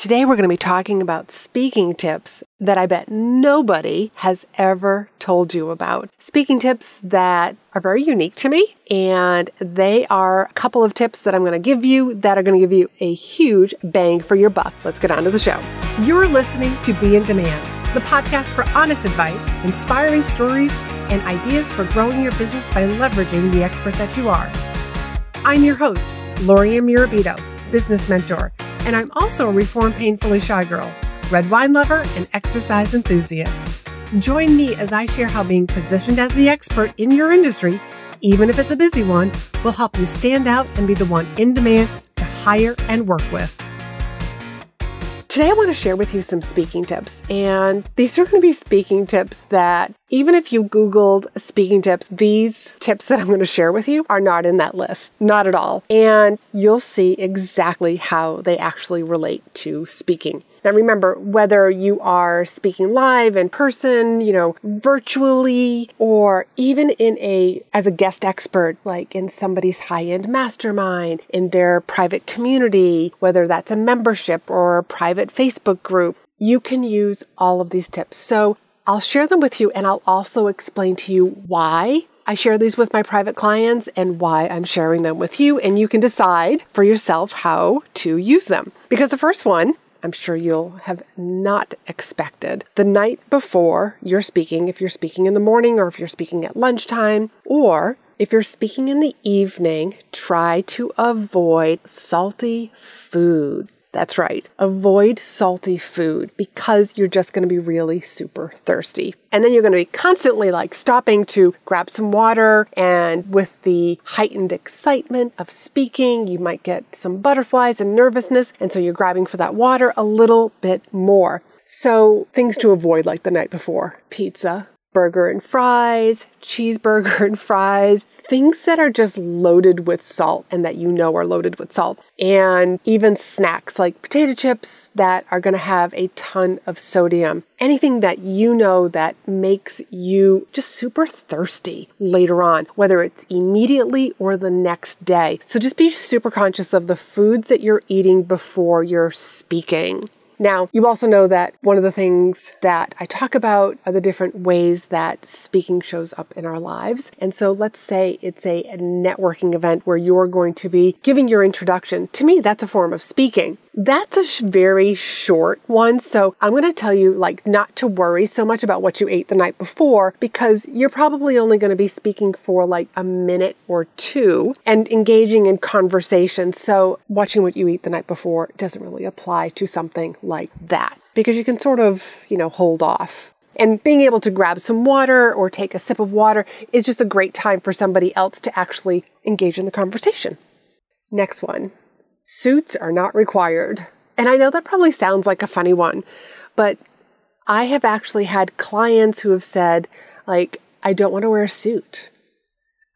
Today, we're going to be talking about speaking tips that I bet nobody has ever told you about. Speaking tips that are very unique to me, and they are a couple of tips that I'm going to give you that are going to give you a huge bang for your buck. Let's get on to the show. You're listening to Be in Demand, the podcast for honest advice, inspiring stories, and ideas for growing your business by leveraging the expert that you are. I'm your host, Lori Mirabito, business mentor and I'm also a reformed painfully shy girl, red wine lover, and exercise enthusiast. Join me as I share how being positioned as the expert in your industry, even if it's a busy one, will help you stand out and be the one in demand to hire and work with. Today, I want to share with you some speaking tips. And these are going to be speaking tips that, even if you Googled speaking tips, these tips that I'm going to share with you are not in that list. Not at all. And you'll see exactly how they actually relate to speaking. Now remember, whether you are speaking live in person, you know, virtually, or even in a, as a guest expert, like in somebody's high-end mastermind, in their private community, whether that's a membership or a private Facebook group, you can use all of these tips. So I'll share them with you and I'll also explain to you why I share these with my private clients and why I'm sharing them with you, and you can decide for yourself how to use them. Because the first one I'm sure you'll have not expected. The night before you're speaking, if you're speaking in the morning or if you're speaking at lunchtime, or if you're speaking in the evening, try to avoid salty food. That's right. Avoid salty food because you're just going to be really super thirsty. And then you're going to be constantly like stopping to grab some water. And with the heightened excitement of speaking, you might get some butterflies and nervousness. And so you're grabbing for that water a little bit more. So things to avoid like the night before pizza, burger and fries, cheeseburger and fries, things that are just loaded with salt and that you know are loaded with salt. And even snacks like potato chips that are going to have a ton of sodium. Anything that you know that makes you just super thirsty later on, whether it's immediately or the next day. So just be super conscious of the foods that you're eating before you're speaking. Now, you also know that one of the things that I talk about are the different ways that speaking shows up in our lives. And so let's say it's a networking event where you're going to be giving your introduction. To me, that's a form of speaking. That's a sh- very short one. So I'm going to tell you, like, not to worry so much about what you ate the night before because you're probably only going to be speaking for like a minute or two and engaging in conversation. So watching what you eat the night before doesn't really apply to something like that because you can sort of, you know, hold off. And being able to grab some water or take a sip of water is just a great time for somebody else to actually engage in the conversation. Next one suits are not required. And I know that probably sounds like a funny one, but I have actually had clients who have said, like, I don't want to wear a suit.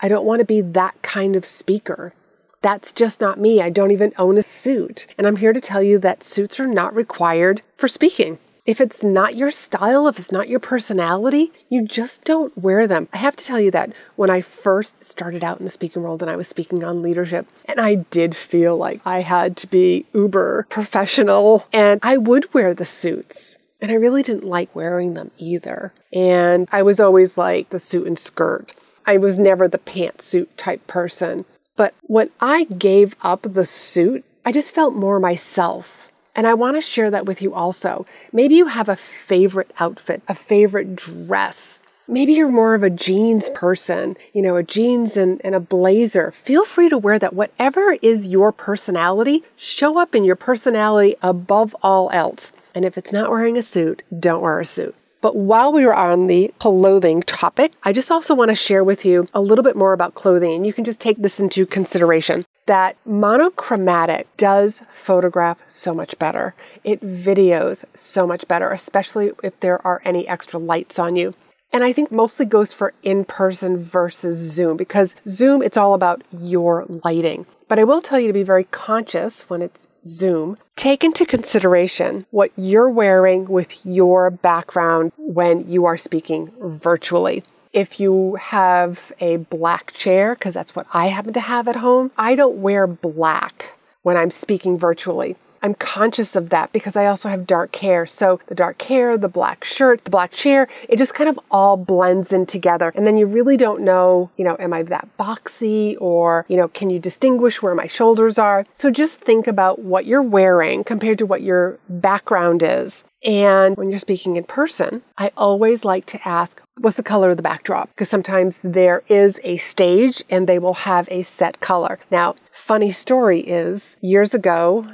I don't want to be that kind of speaker. That's just not me. I don't even own a suit. And I'm here to tell you that suits are not required for speaking. If it's not your style, if it's not your personality, you just don't wear them. I have to tell you that when I first started out in the speaking world and I was speaking on leadership, and I did feel like I had to be uber professional, and I would wear the suits. And I really didn't like wearing them either. And I was always like the suit and skirt. I was never the pantsuit type person. But when I gave up the suit, I just felt more myself. And I want to share that with you also. Maybe you have a favorite outfit, a favorite dress. Maybe you're more of a jeans person, you know, a jeans and, and a blazer. Feel free to wear that. Whatever is your personality, show up in your personality above all else. And if it's not wearing a suit, don't wear a suit. But while we were on the clothing topic, I just also want to share with you a little bit more about clothing. And you can just take this into consideration that monochromatic does photograph so much better. It videos so much better, especially if there are any extra lights on you. And I think mostly goes for in person versus Zoom because Zoom, it's all about your lighting. But I will tell you to be very conscious when it's Zoom. Take into consideration what you're wearing with your background when you are speaking virtually. If you have a black chair, because that's what I happen to have at home, I don't wear black when I'm speaking virtually. I'm conscious of that because I also have dark hair. So the dark hair, the black shirt, the black chair, it just kind of all blends in together. And then you really don't know, you know, am I that boxy or, you know, can you distinguish where my shoulders are? So just think about what you're wearing compared to what your background is. And when you're speaking in person, I always like to ask, what's the color of the backdrop? Because sometimes there is a stage and they will have a set color. Now, funny story is years ago,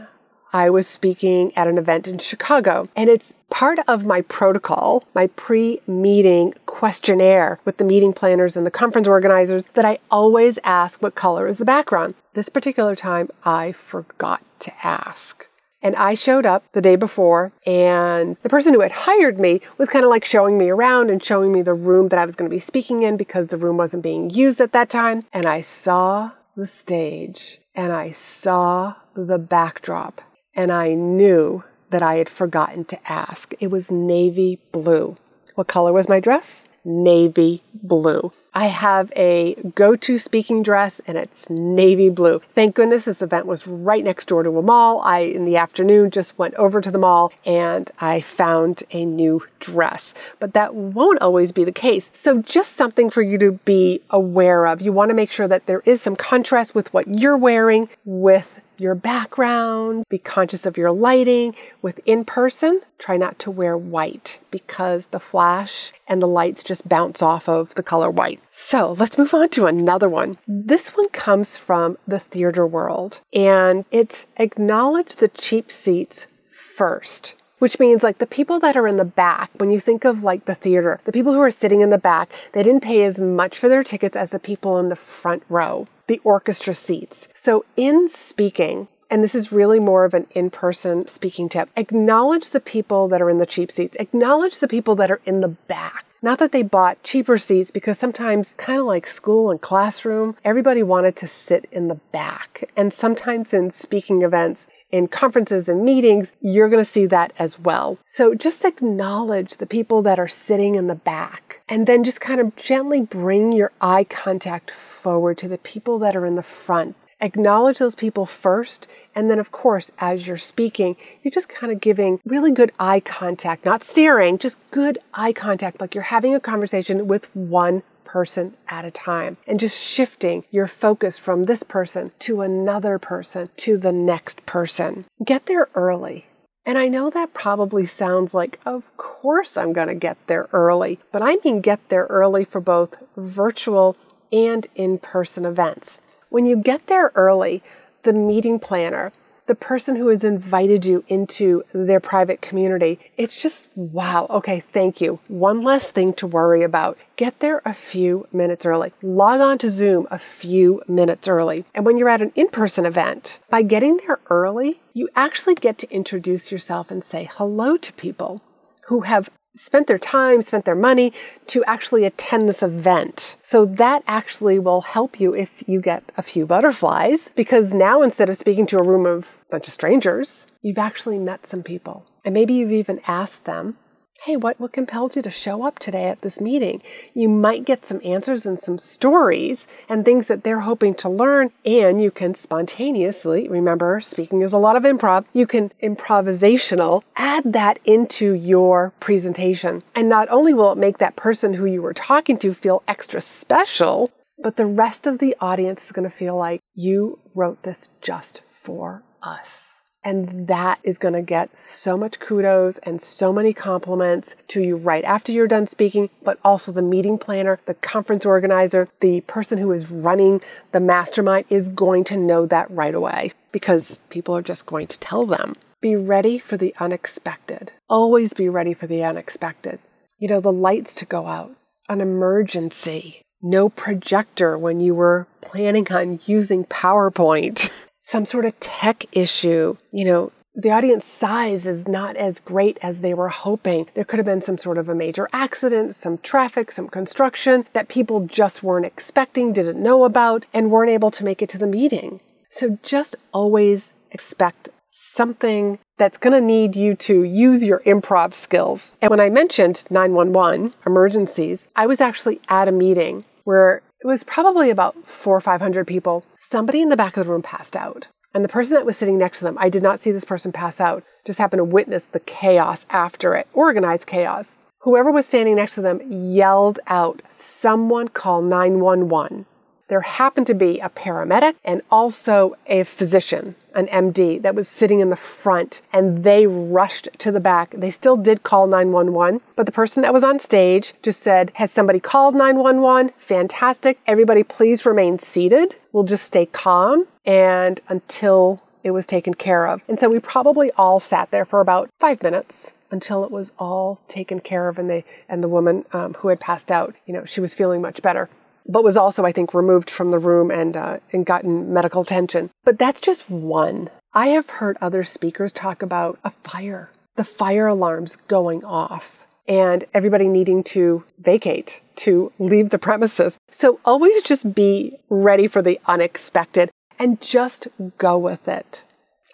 I was speaking at an event in Chicago, and it's part of my protocol, my pre meeting questionnaire with the meeting planners and the conference organizers that I always ask what color is the background. This particular time, I forgot to ask. And I showed up the day before, and the person who had hired me was kind of like showing me around and showing me the room that I was going to be speaking in because the room wasn't being used at that time. And I saw the stage and I saw the backdrop, and I knew that I had forgotten to ask. It was navy blue. What color was my dress? Navy blue. I have a go to speaking dress and it's navy blue. Thank goodness this event was right next door to a mall. I, in the afternoon, just went over to the mall and I found a new dress. But that won't always be the case. So, just something for you to be aware of. You want to make sure that there is some contrast with what you're wearing with your background, be conscious of your lighting. With in person, try not to wear white because the flash and the lights just bounce off of the color white. So let's move on to another one. This one comes from the theater world and it's acknowledge the cheap seats first which means like the people that are in the back, when you think of like the theater, the people who are sitting in the back, they didn't pay as much for their tickets as the people in the front row the orchestra seats. So in speaking, and this is really more of an in person speaking tip. Acknowledge the people that are in the cheap seats. Acknowledge the people that are in the back. Not that they bought cheaper seats because sometimes, kind of like school and classroom, everybody wanted to sit in the back. And sometimes in speaking events, in conferences and meetings, you're going to see that as well. So just acknowledge the people that are sitting in the back and then just kind of gently bring your eye contact forward to the people that are in the front. Acknowledge those people first. And then, of course, as you're speaking, you're just kind of giving really good eye contact, not staring, just good eye contact, like you're having a conversation with one person at a time and just shifting your focus from this person to another person to the next person. Get there early. And I know that probably sounds like, of course I'm going to get there early, but I mean get there early for both virtual and in person events. When you get there early, the meeting planner the person who has invited you into their private community. It's just, wow. Okay, thank you. One less thing to worry about. Get there a few minutes early. Log on to Zoom a few minutes early. And when you're at an in person event, by getting there early, you actually get to introduce yourself and say hello to people who have spent their time, spent their money to actually attend this event. So that actually will help you if you get a few butterflies because now instead of speaking to a room of a bunch of strangers, you've actually met some people. And maybe you've even asked them hey, what, what compelled you to show up today at this meeting? You might get some answers and some stories and things that they're hoping to learn, and you can spontaneously, remember, speaking is a lot of improv, you can improvisational add that into your presentation. And not only will it make that person who you were talking to feel extra special, but the rest of the audience is going to feel like you wrote this just for us. And that is going to get so much kudos and so many compliments to you right after you're done speaking, but also the meeting planner, the conference organizer, the person who is running the mastermind is going to know that right away because people are just going to tell them. Be ready for the unexpected. Always be ready for the unexpected. You know, the lights to go out, an emergency, no projector when you were planning on using PowerPoint. some sort of tech issue, you know, the audience size is not as great as they were hoping. There could have been some sort of a major accident, some traffic, some construction that people just weren't expecting, didn't know about, and weren't able to make it to the meeting. So just always expect something that's going to need you to use your improv skills. And when I mentioned 911 emergencies, I was actually at a meeting where it was probably about four or 500 people. Somebody in the back of the room passed out. And the person that was sitting next to them, I did not see this person pass out, just happened to witness the chaos after it, organized chaos. Whoever was standing next to them yelled out, Someone call 911 there happened to be a paramedic and also a physician, an MD, that was sitting in the front, and they rushed to the back. They still did call 911, but the person that was on stage just said, Has somebody called 911? Fantastic. Everybody, please remain seated. We'll just stay calm and until it was taken care of. And so we probably all sat there for about five minutes until it was all taken care of and they and the woman um, who had passed out you know she was feeling much better but was also, I think, removed from the room and, uh, and gotten medical attention. But that's just one. I have heard other speakers talk about a fire, the fire alarms going off, and everybody needing to vacate, to leave the premises. So always just be ready for the unexpected and just go with it.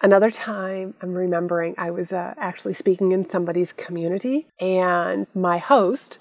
Another time, I'm remembering I was uh, actually speaking in somebody's community, and my host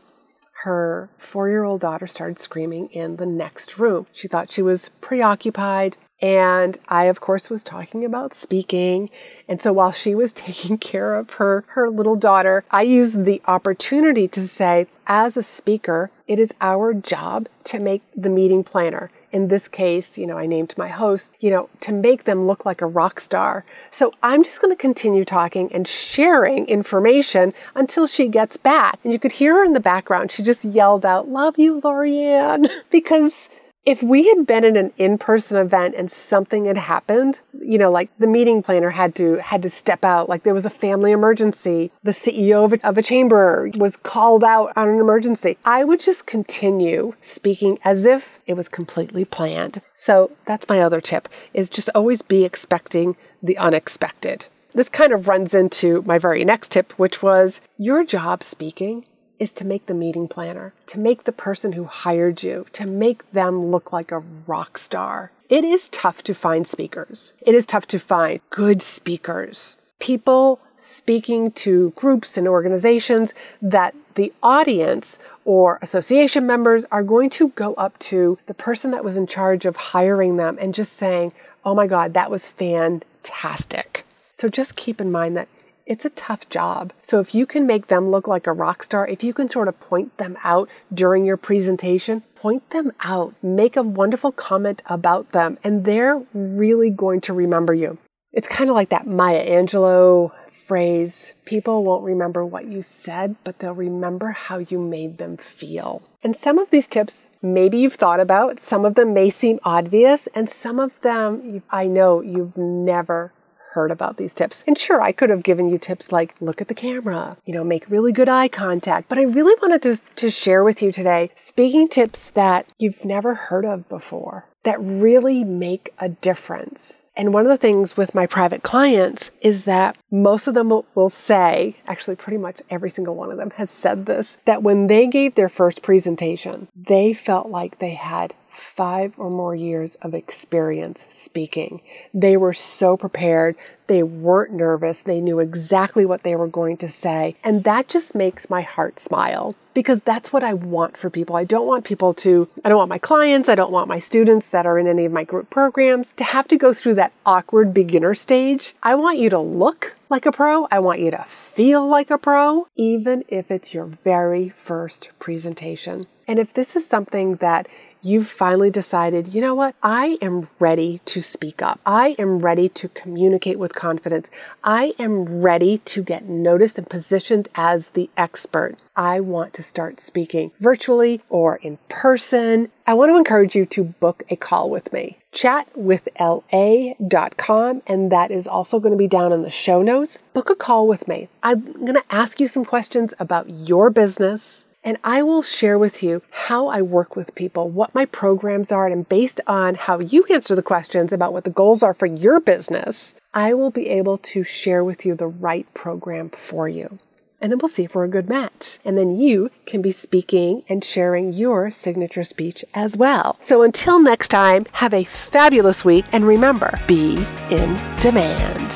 her four year old daughter started screaming in the next room. She thought she was preoccupied. And I, of course, was talking about speaking. And so while she was taking care of her, her little daughter, I used the opportunity to say, as a speaker, it is our job to make the meeting planner in this case, you know, I named my host, you know, to make them look like a rock star. So I'm just going to continue talking and sharing information until she gets back. And you could hear her in the background. She just yelled out, Love you, Lorianne, because if we had been in an in-person event and something had happened, you know, like the meeting planner had to had to step out, like there was a family emergency, the CEO of a, of a chamber was called out on an emergency, I would just continue speaking as if it was completely planned. So that's my other tip is just always be expecting the unexpected. This kind of runs into my very next tip, which was your job speaking is to make the meeting planner, to make the person who hired you, to make them look like a rock star. It is tough to find speakers. It is tough to find good speakers. People speaking to groups and organizations that the audience or association members are going to go up to the person that was in charge of hiring them and just saying, Oh my God, that was fantastic. So just keep in mind that it's a tough job. So if you can make them look like a rock star, if you can sort of point them out during your presentation, point them out, make a wonderful comment about them, and they're really going to remember you. It's kind of like that Maya Angelou phrase people won't remember what you said, but they'll remember how you made them feel. And some of these tips maybe you've thought about, some of them may seem obvious, and some of them I know you've never heard about these tips. And sure, I could have given you tips like look at the camera, you know, make really good eye contact. But I really wanted to, to share with you today speaking tips that you've never heard of before that really make a difference. And one of the things with my private clients is that most of them will, say, actually, pretty much every single one of them has said this, that when they gave their first presentation, they felt like they had five or more years of experience speaking. They were so prepared. They weren't nervous. They knew exactly what they were going to say. And that just makes my heart smile because that's what I want for people. I don't want people to, I don't want my clients, I don't want my students that are in any of my group programs to have to go through that awkward beginner stage. I want you to look like a pro. I want you to feel like a pro, even if it's your very first presentation. And if this is something that you've finally decided, you know what? I am ready to speak up. I am ready to communicate with confidence. I am ready to get noticed and positioned as the expert. I want to start speaking virtually or in person. I want to encourage you to book a call with me. Chatwithla.com, and that is also going to be down in the show notes. Book a call with me. I'm going to ask you some questions about your business and I will share with you how I work with people, what my programs are, and based on how you answer the questions about what the goals are for your business, I will be able to share with you the right program for you. And then we'll see if we're a good match. And then you can be speaking and sharing your signature speech as well. So until next time, have a fabulous week and remember, be in demand.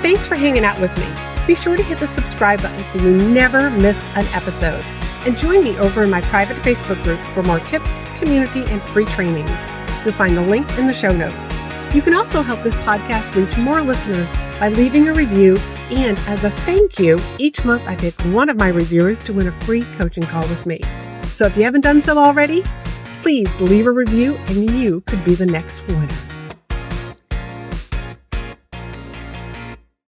Thanks for hanging out with me. Be sure to hit the subscribe button so you never miss an episode and join me over in my private Facebook group for more tips, community, and free trainings. You'll find the link in the show notes. You can also help this podcast reach more listeners by leaving a review. And as a thank you, each month I pick one of my reviewers to win a free coaching call with me. So if you haven't done so already, please leave a review and you could be the next winner.